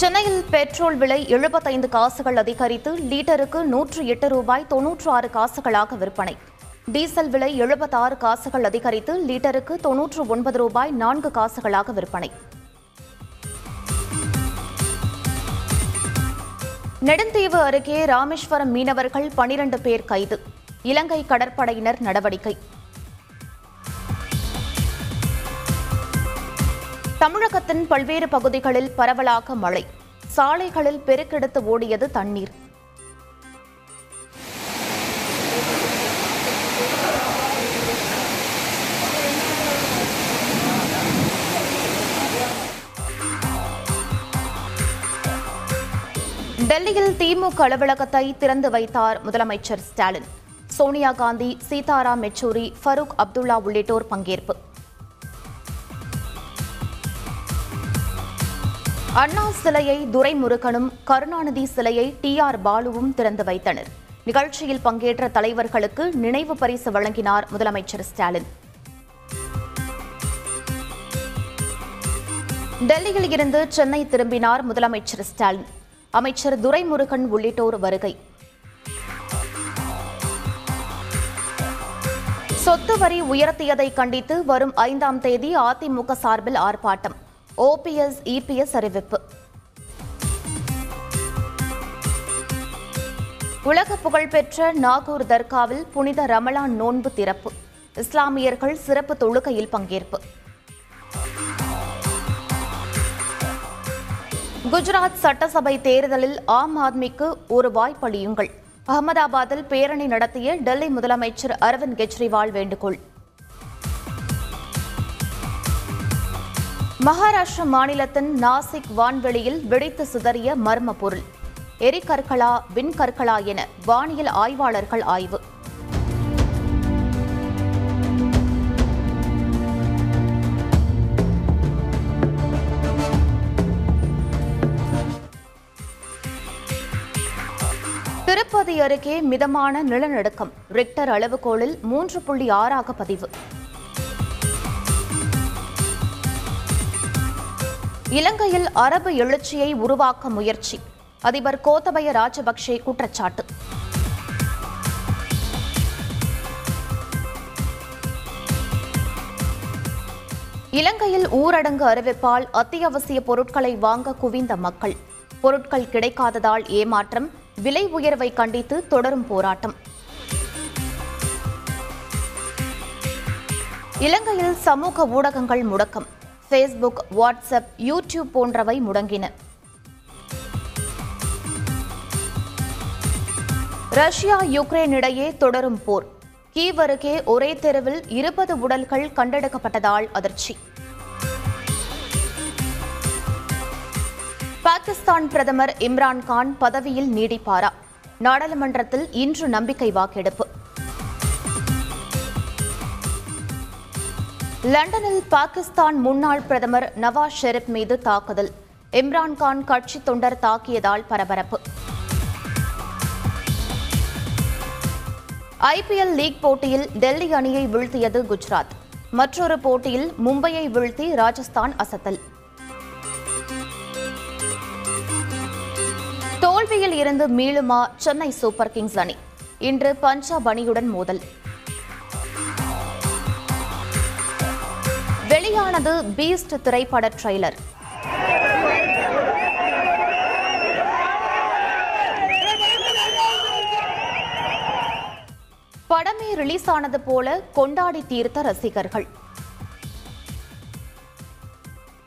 சென்னையில் பெட்ரோல் விலை எழுபத்தைந்து காசுகள் அதிகரித்து லீட்டருக்கு நூற்று எட்டு ரூபாய் தொன்னூற்று ஆறு காசுகளாக விற்பனை. டீசல் விலை எழுபத்தாறு காசுகள் அதிகரித்து லீட்டருக்கு தொன்னூற்று ஒன்பது ரூபாய் நான்கு காசுகளாக விற்பனை. நெடுந்தீவு அருகே ராமேஸ்வரம் மீனவர்கள் பனிரண்டு பேர் கைது. இலங்கை கடற்படையினர் நடவடிக்கை. தமிழகத்தின் பல்வேறு பகுதிகளில் பரவலாக மழை. சாலைகளில் பெருக்கெடுத்து ஓடியது தண்ணீர். டெல்லியில் திமுக அலுவலகத்தை திறந்து வைத்தார் முதலமைச்சர் ஸ்டாலின். சோனியா காந்தி சீதாராம் யெச்சூரி ஃபரூக் அப்துல்லா உள்ளிட்டோர் பங்கேற்பு. அண்ணா சிலையை துரைமுருகனும் கருணாநிதி சிலையை டி ஆர் பாலுவும் திறந்து வைத்தனர். நிகழ்ச்சியில் பங்கேற்ற தலைவர்களுக்கு நினைவு பரிசு வழங்கினார் முதலமைச்சர் ஸ்டாலின். டெல்லியில் இருந்து சென்னை திரும்பினார் முதலமைச்சர் ஸ்டாலின். அமைச்சர் துரைமுருகன் உள்ளிட்டோர் வருகை. சொத்து வரி உயர்த்தியதை கண்டித்து வரும் ஐந்தாம் தேதி அதிமுக சார்பில் ஆர்ப்பாட்டம். ஓபிஎஸ் இபிஎஸ் அறிவிப்பு. உலக புகழ்பெற்ற நாகூர் தர்காவில் புனித ரமலான் நோன்பு திறப்பு. இஸ்லாமியர்கள் சிறப்பு தொழுகையில் பங்கேற்பு. குஜராத் சட்டசபை தேர்தலில் ஆம் ஆத்மிக்கு ஒரு வாய்ப்பளியுங்கள். அகமதாபாத்தில் பேரணி நடத்திய டெல்லி முதலமைச்சர் அரவிந்த் கெஜ்ரிவால் வேண்டுகோள். மகாராஷ்டிர மாநிலத்தின் நாசிக் வான்வெளியில் வெடித்து சிதறிய மர்ம பொருள். எரிகற்களா விண்கற்களா என வானியல் ஆய்வாளர்கள் ஆய்வு. திருப்பதி அருகே மிதமான நிலநடுக்கம். ரிக்டர் அளவுகோலில் மூன்று புள்ளி ஆறாக பதிவு. இலங்கையில் அரபு எழுச்சியை உருவாக்க முயற்சி. அதிபர் கோத்தபய ராஜபக்சே குற்றச்சாட்டு. இலங்கையில் ஊரடங்கு அறிவிப்பால் அத்தியாவசிய பொருட்களை வாங்க குவிந்த மக்கள். பொருட்கள் கிடைக்காததால் ஏமாற்றம் விலை உயர்வை கண்டித்து தொடரும் போராட்டம். இலங்கையில் சமூக ஊடகங்கள் முடக்கம். ஃபேஸ்புக் வாட்ஸ்அப் யூடியூப் போன்றவை முடங்கின. ரஷ்யா யுக்ரைன் இடையே தொடரும் போர். கீவ் அருகே ஒரே தெருவில் இருபது உடல்கள் கண்டெடுக்கப்பட்டதால் அதிர்ச்சி. பாகிஸ்தான் பிரதமர் இம்ரான் கான் பதவியில் நீடிப்பாரா? நாடாளுமன்றத்தில் இன்று நம்பிக்கை வாக்கெடுப்பு. லண்டனில் பாகிஸ்தான் முன்னாள் பிரதமர் நவாஸ் ஷெரீப் மீது தாக்குதல். இம்ரான்கான் கட்சி தொண்டர் தாக்கியதால் பரபரப்பு. ஐபிஎல் லீக் போட்டியில் டெல்லி அணியை வீழ்த்தியது குஜராத். மற்றொரு போட்டியில் மும்பையை வீழ்த்தி ராஜஸ்தான் அசத்தல். தோல்வியில் இருந்து மீளுமா சென்னை சூப்பர் கிங்ஸ் அணி. இன்று பஞ்சாப் அணியுடன் மோதல். வெளியானது பீஸ்ட் திரைப்பட ட்ரெய்லர் படமே ரிலீஸ் ஆனது போல கொண்டாடி தீர்த்த ரசிகர்கள்.